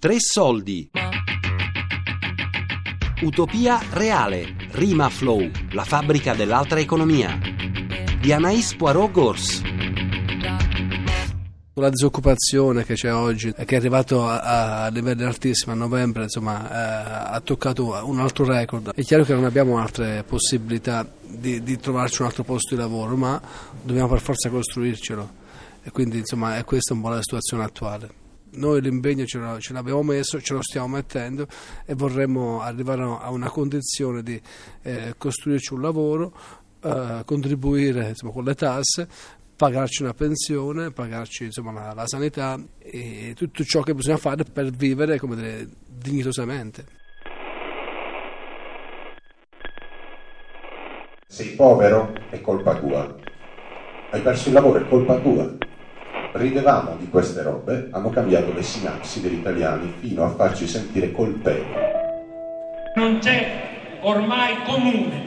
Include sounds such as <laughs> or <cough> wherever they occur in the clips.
Tre soldi. Utopia reale. Rima Flow, la fabbrica dell'altra economia. Di Anaïs Poirot Gors. La disoccupazione che c'è oggi, che è arrivato a, a livelli altissimi a novembre, insomma, eh, ha toccato un altro record. È chiaro che non abbiamo altre possibilità di, di trovarci un altro posto di lavoro, ma dobbiamo per forza costruircelo. E quindi, insomma, è questa un po' la situazione attuale. Noi l'impegno ce, ce l'abbiamo messo, ce lo stiamo mettendo e vorremmo arrivare a una condizione di eh, costruirci un lavoro, eh, contribuire insomma, con le tasse pagarci una pensione, pagarci insomma, la, la, sanità e tutto ciò che bisogna fare per vivere dire, dignitosamente. Sei povero è colpa tua. Hai perso il lavoro è colpa tua. Ridevamo di queste robe, hanno cambiato le sinapsi degli italiani fino a farci sentire colpevoli. Non c'è ormai comune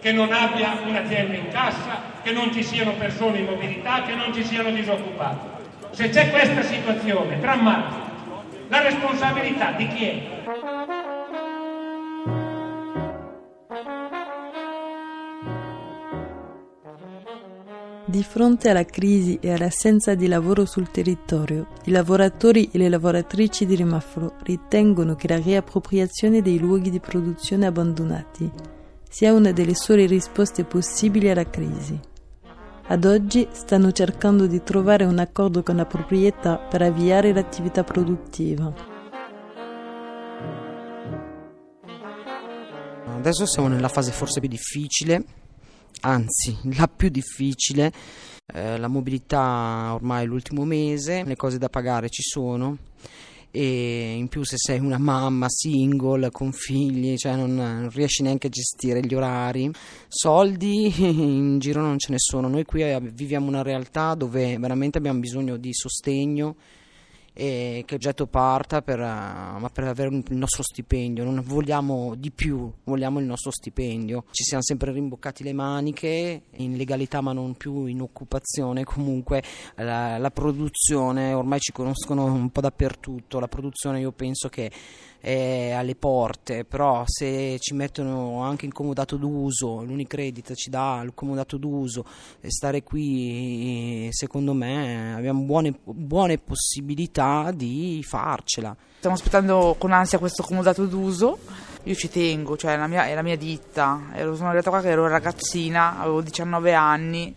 che non abbia un'azienda in cassa, che non ci siano persone in mobilità, che non ci siano disoccupati. Se c'è questa situazione drammatica, la responsabilità di chi è? Di fronte alla crisi e all'assenza di lavoro sul territorio, i lavoratori e le lavoratrici di Rimafro ritengono che la riappropriazione dei luoghi di produzione abbandonati sia una delle sole risposte possibili alla crisi. Ad oggi stanno cercando di trovare un accordo con la proprietà per avviare l'attività produttiva. Adesso siamo nella fase forse più difficile, anzi la più difficile. Eh, la mobilità ormai è l'ultimo mese, le cose da pagare ci sono e in più se sei una mamma single con figli, cioè non, non, riesci neanche a gestire gli orari, soldi <laughs> in giro non ce ne sono, noi qui viviamo una realtà dove veramente abbiamo bisogno di sostegno e che il getto parta per, uh, per, avere il nostro stipendio, non vogliamo di più, vogliamo il nostro stipendio. Ci siamo sempre rimboccati le maniche, in legalità ma non più in occupazione, comunque la, la produzione, ormai ci conoscono un po' dappertutto, la produzione io penso che è alle porte, però se ci mettono anche in comodato d'uso, l'Unicredit ci dà il comodato d'uso e stare qui secondo me abbiamo buone, buone possibilità di farcela. Stiamo aspettando con ansia questo comodato d'uso, io ci tengo, cioè è la mia, è la mia ditta, ero, sono arrivata qua che ero ragazzina, avevo 19 anni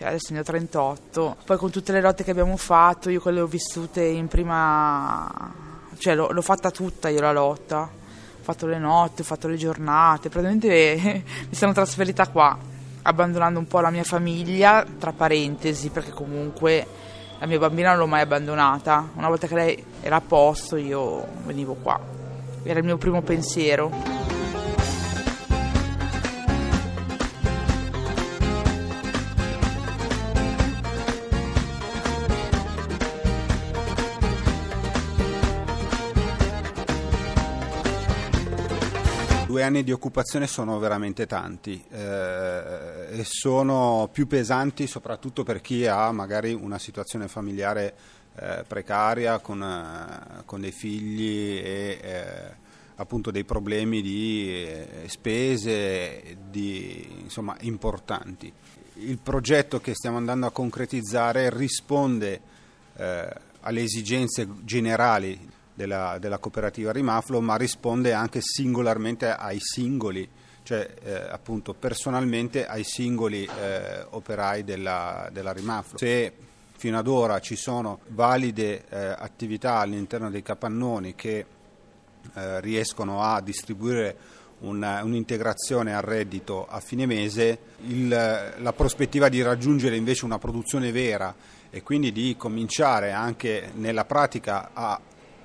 cioè adesso ne ho 38. Poi con tutte le lotte che abbiamo fatto, io quelle ho vissute in prima cioè l'ho, l'ho fatta tutta io la lotta, ho fatto le notti, ho fatto le giornate, praticamente <laughs> mi sono trasferita qua, abbandonando un po' la mia famiglia, tra parentesi, perché comunque la mia bambina non l'ho mai abbandonata, una volta che lei era a posto io venivo qua, era il mio primo pensiero. Due anni di occupazione sono veramente tanti eh, e sono più pesanti soprattutto per chi ha magari una situazione familiare eh, precaria con, eh, con, dei figli e eh, appunto dei problemi di eh, spese di, insomma, importanti. Il progetto che stiamo andando a concretizzare risponde eh, alle esigenze generali della, della cooperativa Rimaflo, ma risponde anche singolarmente ai singoli, cioè eh, appunto personalmente ai singoli eh, operai della, della Rimaflo. Se fino ad ora ci sono valide eh, attività all'interno dei capannoni che eh, riescono a distribuire una, un'integrazione al reddito a fine mese, il, la prospettiva di raggiungere invece una produzione vera e quindi di cominciare anche nella pratica a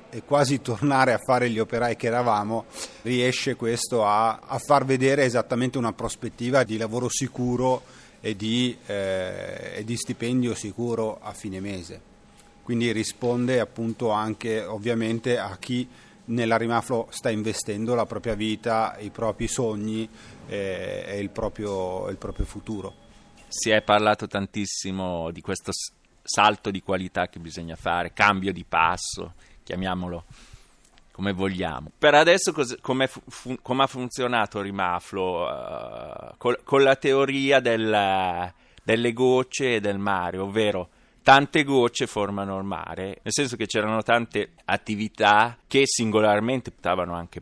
e quasi tornare a fare gli operai che eravamo, riesce questo a, a far vedere esattamente una prospettiva di lavoro sicuro e di, eh, e di stipendio sicuro a fine mese. Quindi risponde appunto anche ovviamente a chi nella Rimaflo sta investendo la propria vita, i propri sogni eh, e il proprio, il proprio futuro. Si è parlato tantissimo di questo salto di qualità che bisogna fare, cambio di passo chiamiamolo come vogliamo. Per adesso come fu, com ha funzionato Rimaflo? Uh, col, con la teoria del, delle gocce e del mare, ovvero tante gocce formano il mare, nel senso che c'erano tante attività che singolarmente portavano anche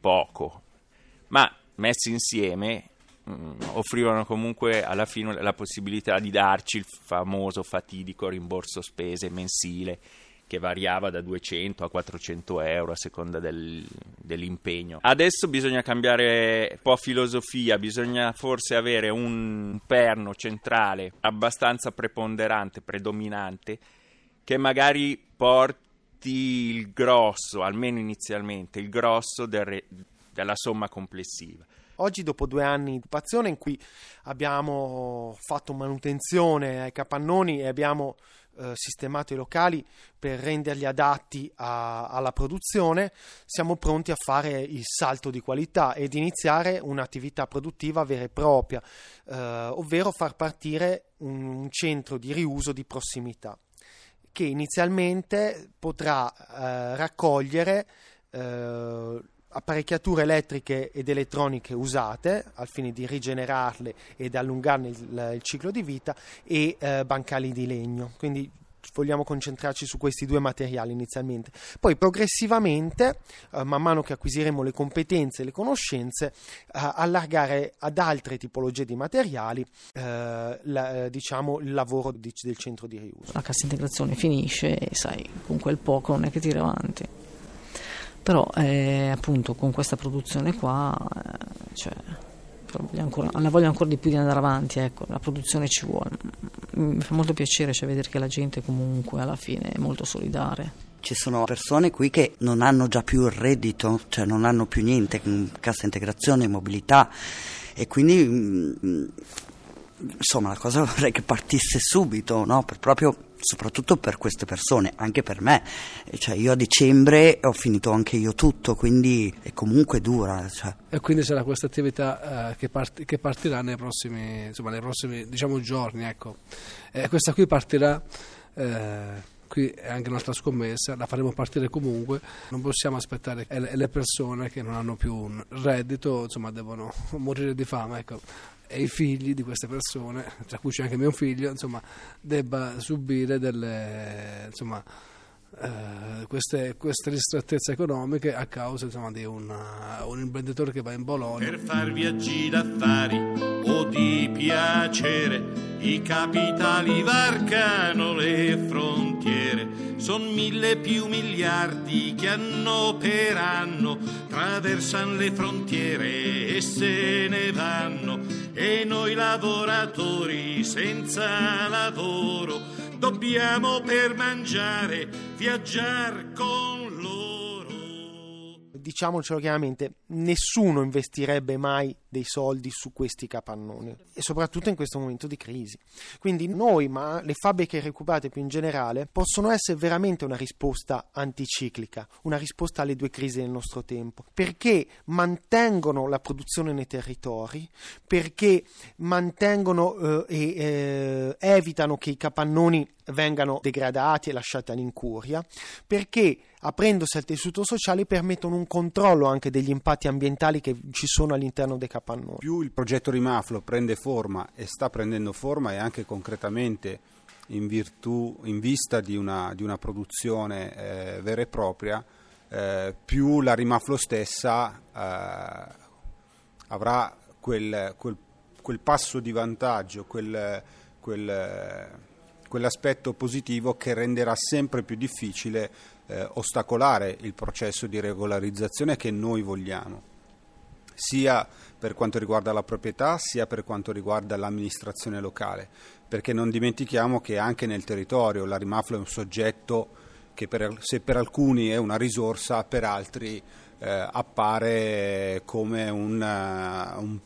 poco, ma messe insieme mh, mm, offrivano comunque alla fine la possibilità di darci il famoso fatidico rimborso spese mensile che variava da 200 a 400 euro a seconda del, dell'impegno. Adesso bisogna cambiare un po' filosofia, bisogna forse avere un perno centrale abbastanza preponderante, predominante, che magari porti il grosso, almeno inizialmente, il grosso del, della somma complessiva. Oggi, dopo due anni di occupazione in cui abbiamo fatto manutenzione ai capannoni e abbiamo eh, sistemato i locali per renderli adatti a, alla produzione, siamo pronti a fare il salto di qualità ed iniziare un'attività produttiva vera e propria, eh, ovvero far partire un, un centro di riuso di prossimità che inizialmente potrà eh, raccogliere eh, apparecchiature elettriche ed elettroniche usate al fine di rigenerarle ed allungarne il, il ciclo di vita e eh, bancali di legno. Quindi vogliamo concentrarci su questi due materiali inizialmente. Poi progressivamente, eh, man mano che acquisiremo le competenze e le conoscenze, eh, allargare ad altre tipologie di materiali eh, la, diciamo, il lavoro di, del centro di riuso. La cassa integrazione finisce e sai, con quel poco non è che tira avanti però eh, appunto con questa produzione qua eh, cioè, ancora, la voglio ancora di più di andare avanti ecco, la produzione ci vuole mi fa molto piacere cioè, vedere che la gente comunque alla fine è molto solidale ci sono persone qui che non hanno già più il reddito, cioè non hanno più niente, cassa integrazione, mobilità e quindi mm, insomma la cosa <laughs> vorrei che partisse subito, no? per proprio soprattutto per queste persone, anche per me. Cioè, io a dicembre ho finito anche io tutto, quindi è comunque dura. Cioè. E quindi sarà questa attività eh, che, part- che, partirà nei prossimi, insomma, nei prossimi diciamo, giorni. Ecco. Eh, questa qui partirà. Eh, qui è anche un'altra scommessa, la faremo partire comunque, non possiamo aspettare che le persone che non hanno più un reddito insomma, devono morire di fame. Ecco e i figli di queste persone, tra cui c'è anche mio figlio, insomma, debba subire delle, insomma, eh, queste, queste, ristrettezze economiche a causa insomma, di una, un imprenditore che va in Bologna. Per far viaggi d'affari o di piacere, i capitali varcano le frontiere. Son mille più miliardi che anno per anno traversano le frontiere e se ne vanno. Noi lavoratori senza lavoro dobbiamo per mangiare viaggiare con. Diciamocelo chiaramente, nessuno investirebbe mai dei soldi su questi capannoni e soprattutto in questo momento di crisi. Quindi noi, ma le fabbriche recuperate più in generale, possono essere veramente una risposta anticiclica, una risposta alle due crisi del nostro tempo, perché mantengono la produzione nei territori, perché mantengono eh, e eh, evitano che i capannoni vengano degradati e lasciati all'incuria, perché aprendosi al tessuto sociale permettono un controllo anche degli impatti ambientali che ci sono all'interno dei capannoni. Più il progetto Rimaflo prende forma e sta prendendo forma e anche concretamente in, virtù, in vista di una, di una produzione eh, vera e propria, eh, più la Rimaflo stessa eh, avrà quel, quel, quel, passo di vantaggio, quel, quell'aspetto positivo che renderà sempre più difficile eh, ostacolare il processo di regolarizzazione che noi vogliamo sia per quanto riguarda la proprietà sia per quanto riguarda l'amministrazione locale, perché non dimentichiamo che anche nel territorio la Rimaflo è un soggetto che per, se per alcuni è una risorsa, per altri eh, appare come un, uh, un,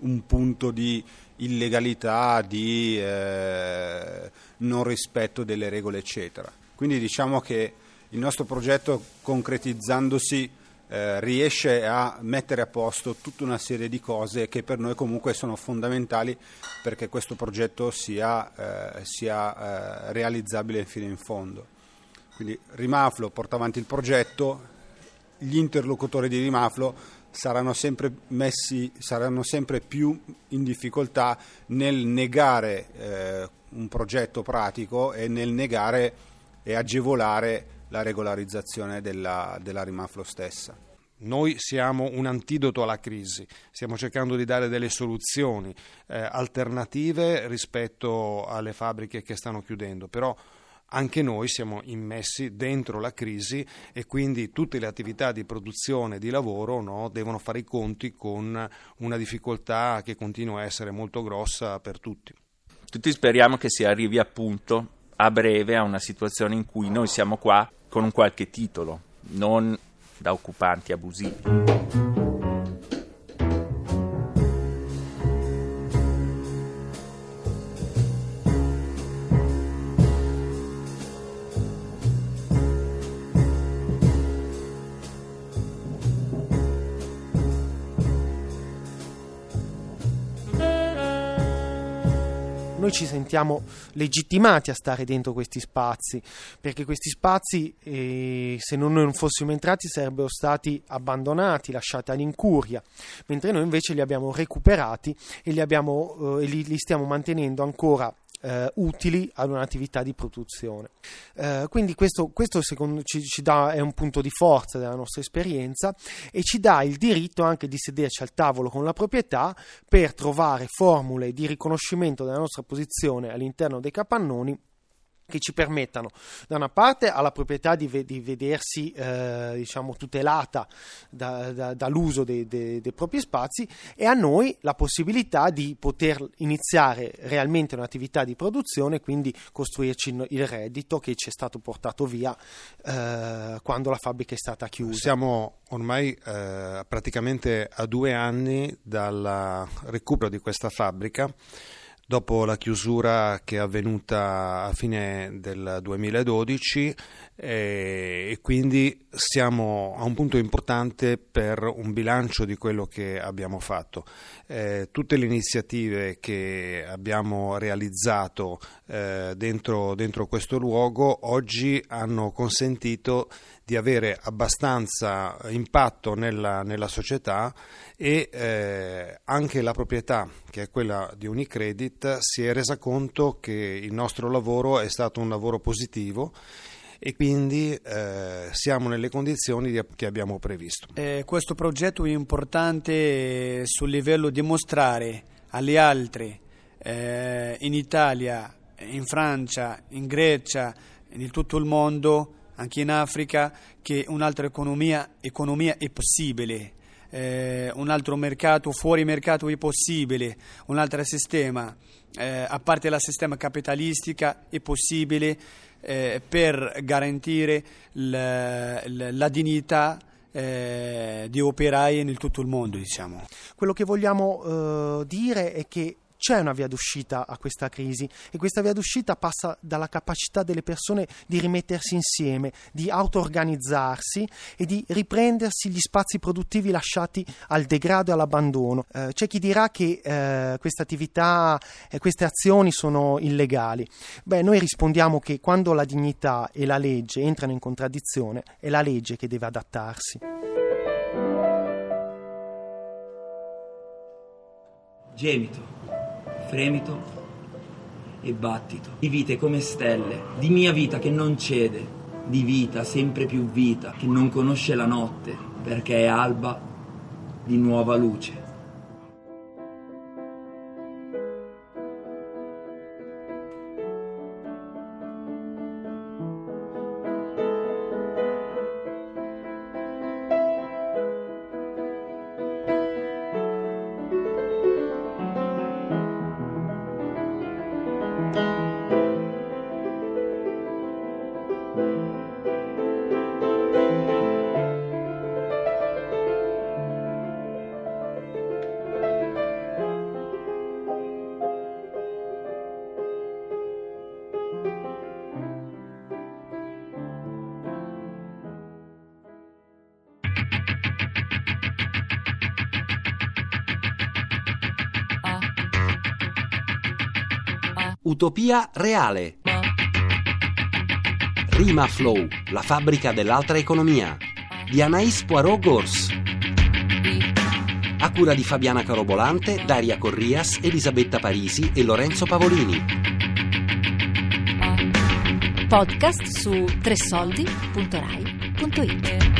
un, punto di illegalità, di eh, non rispetto delle regole, eccetera. Quindi diciamo che il nostro progetto concretizzandosi eh, riesce a mettere a posto tutta una serie di cose che per noi comunque sono fondamentali perché questo progetto sia, eh, sia eh, realizzabile fino in fondo. Quindi Rimaflo porta avanti il progetto, gli interlocutori di Rimaflo saranno sempre, messi, saranno sempre più in difficoltà nel negare eh, un progetto pratico e nel negare e agevolare la regolarizzazione della, della Rimaflo stessa. Noi siamo un antidoto alla crisi, stiamo cercando di dare delle soluzioni eh, alternative rispetto alle fabbriche che stanno chiudendo, però anche noi siamo immessi dentro la crisi e quindi tutte le attività di produzione e di lavoro no, devono fare i conti con una difficoltà che continua a essere molto grossa per tutti. Tutti speriamo che si arrivi appunto a breve a una situazione in cui noi siamo qua con un qualche titolo, non da occupanti abusivi. Noi ci sentiamo legittimati a stare dentro questi spazi, perché questi spazi, eh, se non noi non fossimo entrati, sarebbero stati abbandonati, lasciati all'incuria, mentre noi invece li abbiamo recuperati e li, abbiamo, eh, li, li stiamo mantenendo ancora eh, utili ad un'attività di produzione. Eh, quindi questo, questo secondo ci, ci dà, è un punto di forza della nostra esperienza e ci dà il diritto anche di sederci al tavolo con la proprietà per trovare formule di riconoscimento della nostra posizione all'interno dei capannoni che ci permettano da una parte alla proprietà di, ve- di vedersi eh, diciamo, tutelata da, da, dall'uso dei, dei, dei, propri spazi e a noi la possibilità di poter iniziare realmente un'attività di produzione quindi costruirci il reddito che ci è stato portato via eh, quando la fabbrica è stata chiusa. Siamo ormai eh, praticamente a due anni dal recupero di questa fabbrica dopo la chiusura che è avvenuta a fine del 2012 eh, e quindi siamo a un punto importante per un bilancio di quello che abbiamo fatto. Eh, tutte le iniziative che abbiamo realizzato eh, dentro, dentro questo luogo oggi hanno consentito di avere abbastanza impatto nella, nella società e eh, anche la proprietà, che è quella di Unicredit, si è resa conto che il nostro lavoro è stato un lavoro positivo e quindi eh, siamo nelle condizioni di, che abbiamo previsto. Eh, questo progetto è importante sul livello di mostrare alle altre eh, in Italia, in Francia, in Grecia, in tutto il mondo anche in Africa, che un'altra economia, economia è possibile. Eh, un altro mercato, fuori mercato è possibile, un altro sistema, eh, a parte la sistema capitalistica, è possibile eh, per garantire la, la, la dignità eh, di operai in tutto il mondo. Diciamo. Quello che vogliamo eh, dire è che c'è una via d'uscita a questa crisi e questa via d'uscita passa dalla capacità delle persone di rimettersi insieme, di auto-organizzarsi e di riprendersi gli spazi produttivi lasciati al degrado e all'abbandono. Eh, c'è chi dirà che eh, queste attività e queste azioni sono illegali. Beh, noi rispondiamo che quando la dignità e la legge entrano in contraddizione è la legge che deve adattarsi. Gemito fremito e battito, di vite come stelle, di mia vita che non cede, di vita sempre più vita, che non conosce la notte, perché è alba di nuova luce. Utopia reale. Rima Flow, la fabbrica dell'altra economia di Anaïs Poirot Gors. A cura di Fabiana Carobolante, Daria Corrias, Elisabetta Parisi e Lorenzo Pavolini. Podcast su tressoldi.rai.it